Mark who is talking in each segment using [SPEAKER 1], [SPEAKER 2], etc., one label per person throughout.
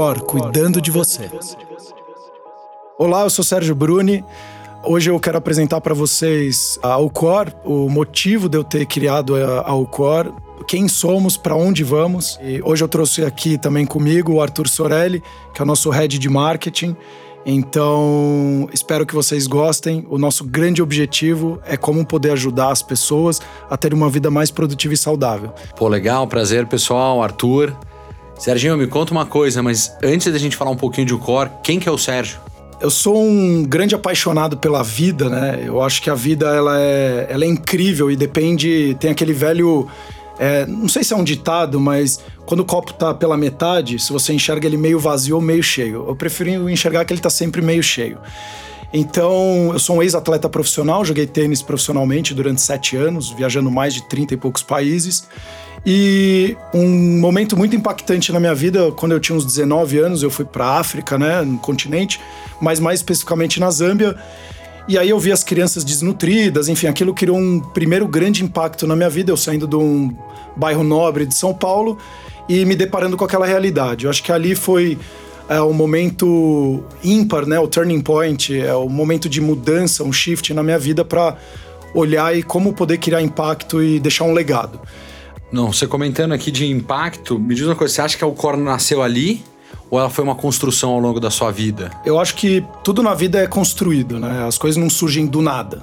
[SPEAKER 1] Alcor, cuidando de você. Olá, eu sou Sérgio Bruni. Hoje eu quero apresentar para vocês a Alcor, o motivo de eu ter criado a Alcor, quem somos, para onde vamos. E hoje eu trouxe aqui também comigo o Arthur Sorelli, que é o nosso head de marketing. Então, espero que vocês gostem. O nosso grande objetivo é como poder ajudar as pessoas a ter uma vida mais produtiva e saudável.
[SPEAKER 2] Pô, legal, prazer, pessoal. Arthur. Serginho, me conta uma coisa, mas antes da gente falar um pouquinho de Cor, quem que é o Sérgio?
[SPEAKER 1] Eu sou um grande apaixonado pela vida, né? Eu acho que a vida ela é, ela é incrível e depende. Tem aquele velho. É, não sei se é um ditado, mas quando o copo tá pela metade, se você enxerga ele meio vazio ou meio cheio. Eu prefiro enxergar que ele tá sempre meio cheio. Então, eu sou um ex-atleta profissional, joguei tênis profissionalmente durante sete anos, viajando mais de 30 e poucos países. E um momento muito impactante na minha vida, quando eu tinha uns 19 anos, eu fui para África, né, no continente, mas mais especificamente na Zâmbia. E aí eu vi as crianças desnutridas, enfim, aquilo criou um primeiro grande impacto na minha vida, eu saindo de um bairro nobre de São Paulo e me deparando com aquela realidade. Eu acho que ali foi é, o momento ímpar, né, o turning point, é o momento de mudança, um shift na minha vida para olhar e como poder criar impacto e deixar um legado.
[SPEAKER 2] Não, você comentando aqui de impacto, me diz uma coisa, você acha que a Alcor nasceu ali ou ela foi uma construção ao longo da sua vida?
[SPEAKER 1] Eu acho que tudo na vida é construído, né? As coisas não surgem do nada.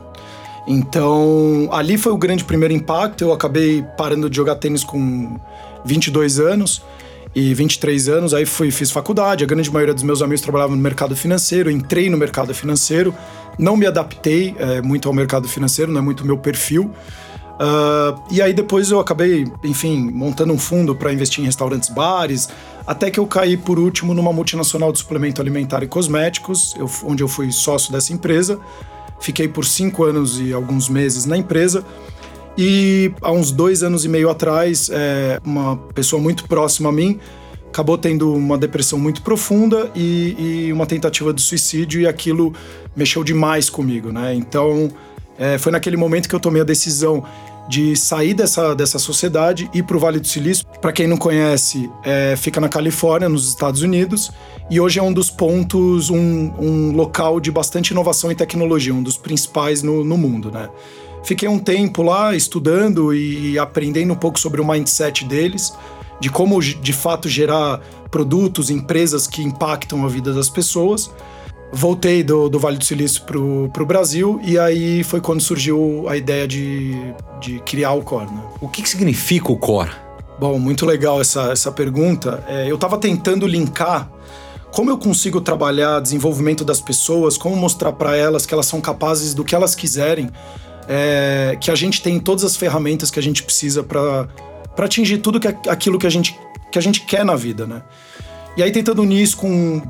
[SPEAKER 1] Então, ali foi o grande primeiro impacto. Eu acabei parando de jogar tênis com 22 anos e 23 anos. Aí fui, fiz faculdade. A grande maioria dos meus amigos trabalhavam no mercado financeiro. Entrei no mercado financeiro. Não me adaptei é, muito ao mercado financeiro, não é muito o meu perfil. Uh, e aí depois eu acabei, enfim, montando um fundo para investir em restaurantes, bares, até que eu caí por último numa multinacional de suplemento alimentar e cosméticos, eu, onde eu fui sócio dessa empresa. Fiquei por cinco anos e alguns meses na empresa. E há uns dois anos e meio atrás, é, uma pessoa muito próxima a mim acabou tendo uma depressão muito profunda e, e uma tentativa de suicídio, e aquilo mexeu demais comigo, né? Então, é, foi naquele momento que eu tomei a decisão de sair dessa, dessa sociedade e ir para o Vale do Silício. Para quem não conhece, é, fica na Califórnia, nos Estados Unidos, e hoje é um dos pontos, um, um local de bastante inovação e tecnologia, um dos principais no, no mundo, né? Fiquei um tempo lá estudando e aprendendo um pouco sobre o mindset deles, de como de fato gerar produtos, empresas que impactam a vida das pessoas voltei do, do Vale do Silício pro, pro Brasil e aí foi quando surgiu a ideia de, de criar o Core. Né?
[SPEAKER 2] O que, que significa o Core?
[SPEAKER 1] Bom, muito legal essa, essa pergunta. É, eu estava tentando linkar como eu consigo trabalhar desenvolvimento das pessoas, como mostrar para elas que elas são capazes do que elas quiserem, é, que a gente tem todas as ferramentas que a gente precisa para atingir tudo que, aquilo que a, gente, que a gente quer na vida, né? E aí tentando unir isso com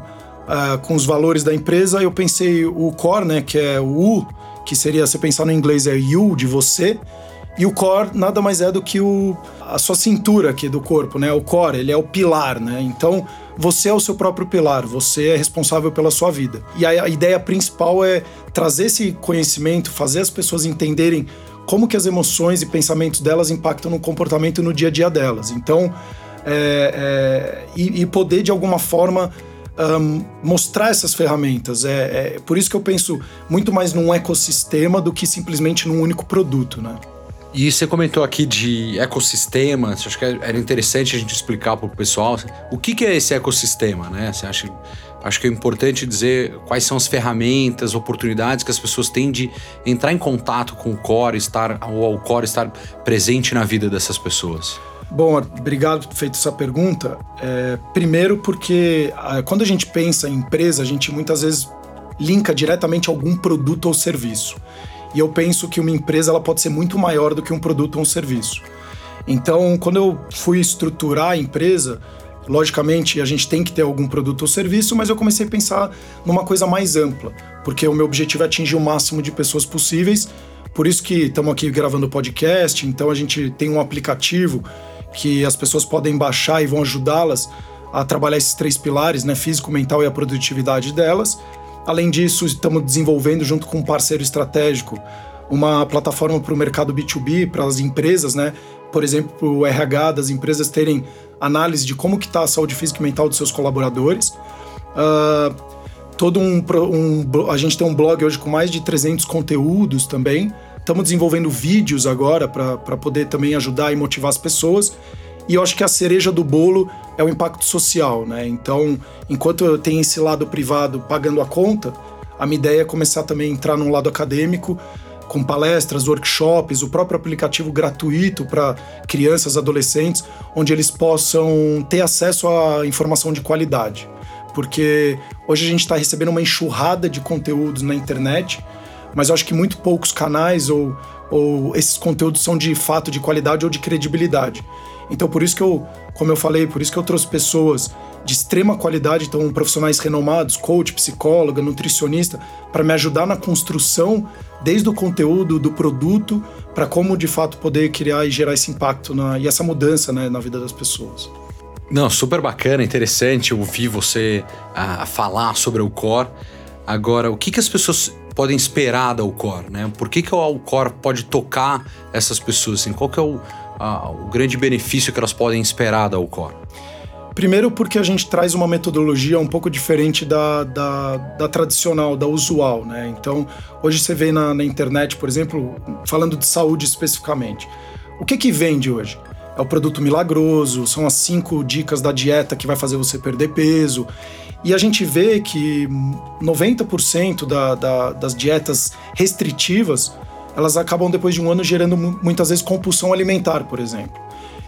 [SPEAKER 1] uh, com os valores da empresa, eu pensei o core, né, que é o U, que seria, se pensar no inglês, é you, de você, e o core nada mais é do que o, a sua cintura aqui do corpo, né? O core, ele é o pilar, né? Então, você é o seu próprio pilar, você é responsável pela sua vida. E a, a ideia principal é trazer esse conhecimento, fazer as pessoas entenderem como que as emoções e pensamentos delas impactam no comportamento e no dia a dia delas. Então, é, é, e, e poder de alguma forma um, mostrar essas ferramentas. É, é, por isso que eu penso muito mais num ecossistema do que simplesmente num único produto, né?
[SPEAKER 2] E você comentou aqui de ecossistema, acha que era interessante a gente explicar para o pessoal o que, que é esse ecossistema, né? Você acha, acho que é importante dizer quais são as ferramentas, oportunidades que as pessoas têm de entrar em contato com o core, estar, ou o core estar presente na vida dessas pessoas.
[SPEAKER 1] Bom, obrigado por feito essa pergunta. É, primeiro, porque quando a gente pensa em empresa, a gente muitas vezes linka diretamente algum produto ou serviço. E eu penso que uma empresa ela pode ser muito maior do que um produto ou um serviço. Então, quando eu fui estruturar a empresa, logicamente a gente tem que ter algum produto ou serviço, mas eu comecei a pensar numa coisa mais ampla, porque o meu objetivo é atingir o máximo de pessoas possíveis. Por isso que estamos aqui gravando podcast, então a gente tem um aplicativo que as pessoas podem baixar e vão ajudá-las a trabalhar esses três pilares, né, físico, mental e a produtividade delas. Além disso, estamos desenvolvendo junto com um parceiro estratégico uma plataforma para o mercado B2B, para as empresas, né? Por exemplo, o RH das empresas terem análise de como que está a saúde física e mental dos seus colaboradores. Uh, todo um, um, a gente tem um blog hoje com mais de 300 conteúdos também. Estamos desenvolvendo vídeos agora para poder também ajudar e motivar as pessoas. E eu acho que a cereja do bolo é o impacto social, né? Então, enquanto eu tenho esse lado privado pagando a conta, a minha ideia é começar também a entrar num lado acadêmico, com palestras, workshops, o próprio aplicativo gratuito para crianças, adolescentes, onde eles possam ter acesso à informação de qualidade. Porque hoje a gente está recebendo uma enxurrada de conteúdos na internet, mas eu acho que muito poucos canais ou, ou esses conteúdos são de fato de qualidade ou de credibilidade. Então, por isso que eu, como eu falei, por isso que eu trouxe pessoas de extrema qualidade, então profissionais renomados, coach, psicóloga, nutricionista, para me ajudar na construção desde o conteúdo do produto para como de fato poder criar e gerar esse impacto na, e essa mudança né, na vida das pessoas.
[SPEAKER 2] Não, super bacana, interessante ouvir você uh, falar sobre o core. Agora, o que, que as pessoas podem esperar da Alcor, né? Por que, que o Alcor pode tocar essas pessoas? Assim? Qual que é o, o grande benefício que elas podem esperar da Alcor?
[SPEAKER 1] Primeiro, porque a gente traz uma metodologia um pouco diferente da, da, da tradicional, da usual, né? Então, hoje você vê na, na, internet, por exemplo, falando de saúde especificamente. O que que vende hoje? É o produto milagroso, são as cinco dicas da dieta que vai fazer você perder peso. E a gente vê que 90% da, da, das dietas restritivas elas acabam depois de um ano gerando muitas vezes compulsão alimentar, por exemplo.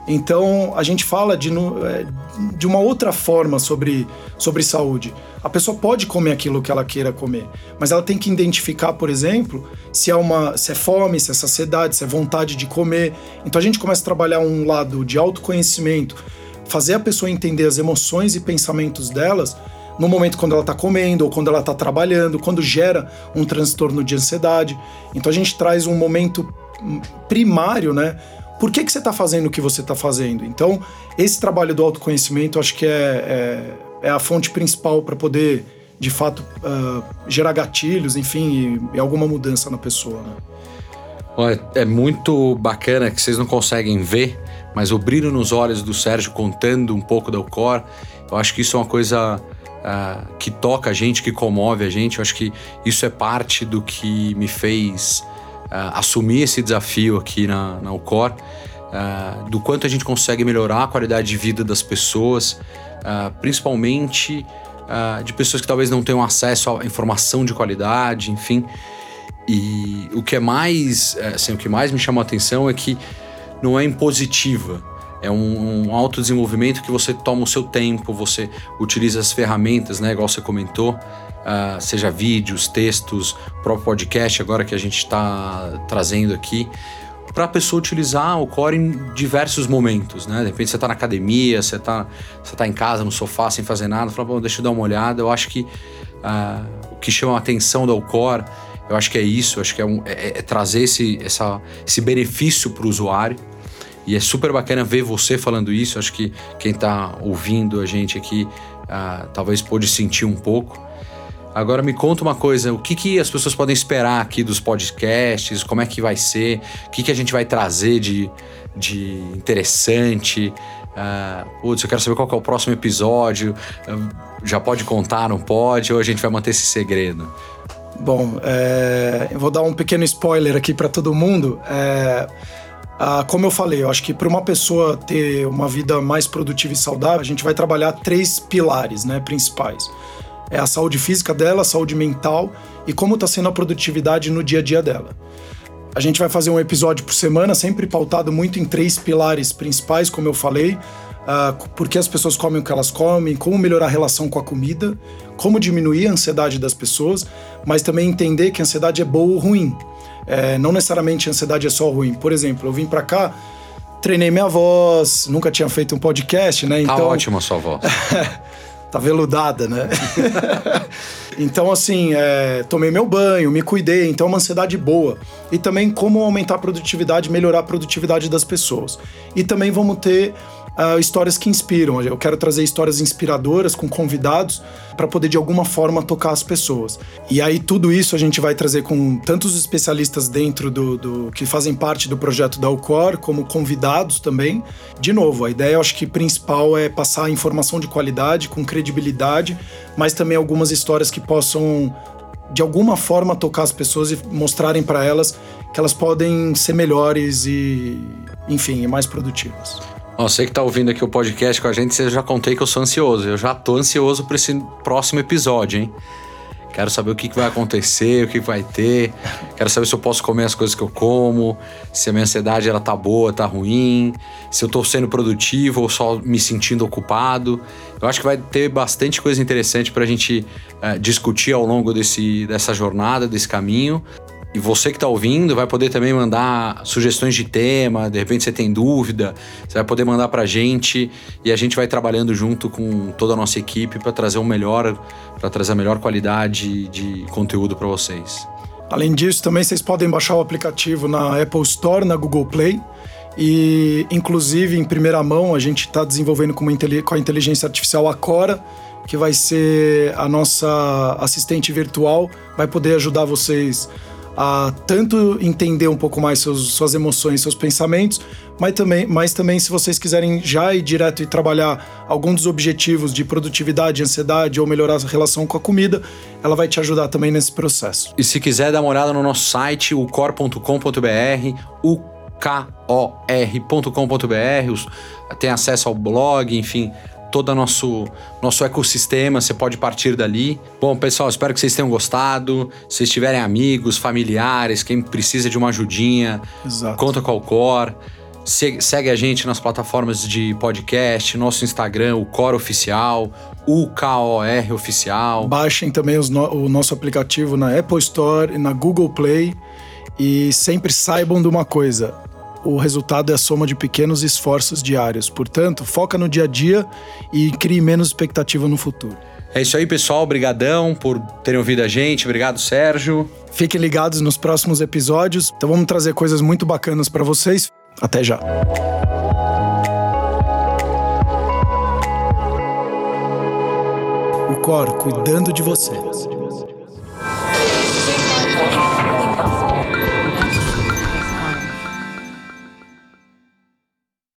[SPEAKER 1] Então, a gente fala de, é, de uma outra forma sobre, sobre saúde. A pessoa pode comer aquilo que ela queira comer, mas ela tem que identificar, por exemplo, se é, uma, se é fome, se é saciedade, se é vontade de comer. Então, a gente começa a trabalhar um lado de autoconhecimento, fazer a pessoa entender as emoções e pensamentos delas no momento quando ela está comendo ou quando ela está trabalhando, quando gera um transtorno de ansiedade. Então a gente traz um momento primário, né? Por que, que você está fazendo o que você está fazendo? Então, esse trabalho do autoconhecimento acho que é, é, é a fonte principal para poder, de fato, uh, gerar gatilhos, enfim, e, e, alguma mudança na pessoa. Né?
[SPEAKER 2] Olha, é muito bacana que vocês não conseguem ver, mas o brilho nos olhos do Sérgio contando um pouco da Ucor, eu acho que isso é uma coisa uh, que toca a gente, que comove a gente. Eu acho que isso é parte do que me fez uh, assumir esse desafio aqui na, na Ucor, uh, do quanto a gente consegue melhorar a qualidade de vida das pessoas, principalmente de pessoas que talvez não tenham acesso à informação de qualidade, enfim. E o que é mais, eh, assim, o que mais me chamou a atenção é que não é impositiva. É um, um autodesenvolvimento que você toma o seu tempo, você utiliza as ferramentas, né? Igual você comentou, uh, seja vídeos, textos, próprio podcast agora que a gente está trazendo aqui, para a pessoa utilizar o core em diversos momentos, né? De repente você está na academia, você está você tá em casa, no sofá, sem fazer nada, fala, bom, deixa eu dar uma olhada. Eu acho que uh, o que chama a atenção do core, eu acho que é isso, acho que é, um, é, é trazer esse, essa, esse benefício para o usuário. E é super bacana ver você falando isso. Acho que quem está ouvindo a gente aqui uh, talvez pôde sentir um pouco. Agora me conta uma coisa, o que, que as pessoas podem esperar aqui dos podcasts? Como é que vai ser? O que, que a gente vai trazer de, de interessante? Uh, putz, eu quero saber qual é o próximo episódio. Uh, já pode contar, não pode? Ou a gente vai manter esse segredo?
[SPEAKER 1] Bom, é, eu vou dar um pequeno spoiler aqui para todo mundo. É, ah, como eu falei, eu acho que para uma pessoa ter uma vida mais produtiva e saudável, a gente vai trabalhar três pilares né, principais. É a saúde física dela, a saúde mental e como está sendo a produtividade no dia a dia dela. A gente vai fazer um episódio por semana, sempre pautado muito em três pilares principais, como eu falei. Uh, por que as pessoas comem o que elas comem, como melhorar a relação com a comida, como diminuir a ansiedade das pessoas, mas também entender que a ansiedade é boa ou ruim. É, não necessariamente a ansiedade é só ruim. Por exemplo, eu vim para cá, treinei minha voz, nunca tinha feito um podcast, né?
[SPEAKER 2] Tá então, ótima a sua voz.
[SPEAKER 1] tá veludada, né? Então, assim, é, tomei meu banho, me cuidei, então é uma ansiedade boa. E também como aumentar a produtividade, melhorar a produtividade das pessoas. E também vamos ter uh, histórias que inspiram. Eu quero trazer histórias inspiradoras com convidados para poder de alguma forma tocar as pessoas. E aí tudo isso a gente vai trazer com tantos especialistas dentro do, do que fazem parte do projeto da Ucor, como convidados também. De novo, a ideia eu acho que principal é passar informação de qualidade, com credibilidade, mas também algumas histórias que possam de alguma forma tocar as pessoas e mostrarem para elas que elas podem ser melhores e, enfim, mais produtivas.
[SPEAKER 2] Você que tá ouvindo aqui o podcast com a gente, você já contei que eu sou ansioso. Eu já tô ansioso para esse próximo episódio, hein? Quero saber o que, que vai acontecer, o que vai ter. Quero saber se eu posso comer as coisas que eu como, se a minha ansiedade ela tá boa, tá ruim, se eu tô sendo produtivo ou só me sentindo ocupado. Eu acho que vai ter bastante coisa interessante para a gente uh, discutir ao longo desse, dessa jornada, desse caminho. E você que está ouvindo vai poder também mandar sugestões de tema, de repente você tem dúvida, você vai poder mandar para a gente e a gente vai trabalhando junto com toda a nossa equipe para trazer o melhor, para trazer a melhor qualidade de conteúdo para vocês.
[SPEAKER 1] Além disso, também vocês podem baixar o aplicativo na Apple Store, na Google Play. E, inclusive, em primeira mão, a gente está desenvolvendo com, com a inteligência artificial a Cora, que vai ser a nossa assistente virtual, vai poder ajudar vocês a tanto entender um pouco mais seus, suas emoções, seus pensamentos, mas também, mas também se vocês quiserem já ir direto e trabalhar algum dos objetivos de produtividade, ansiedade ou melhorar a relação com a comida, ela vai te ajudar também nesse processo.
[SPEAKER 2] E se quiser dar uma olhada no nosso site, o core.com.br, o kor.com.br, tem acesso ao blog, enfim, todo o nosso, nosso ecossistema, você pode partir dali. Bom, pessoal, espero que vocês tenham gostado. Se tiverem amigos, familiares, quem precisa de uma ajudinha, Exato. conta com o Cor. Segue a gente nas plataformas de podcast, nosso Instagram, o Cor Oficial, o KOR Oficial.
[SPEAKER 1] Baixem também no, o nosso aplicativo na Apple Store e na Google Play. E sempre saibam de uma coisa: o resultado é a soma de pequenos esforços diários. Portanto, foca no dia a dia e crie menos expectativa no futuro.
[SPEAKER 2] É isso aí, pessoal. Obrigadão por terem ouvido a gente. Obrigado, Sérgio.
[SPEAKER 1] Fiquem ligados nos próximos episódios. Então vamos trazer coisas muito bacanas para vocês. Até já. O Cor cuidando de você.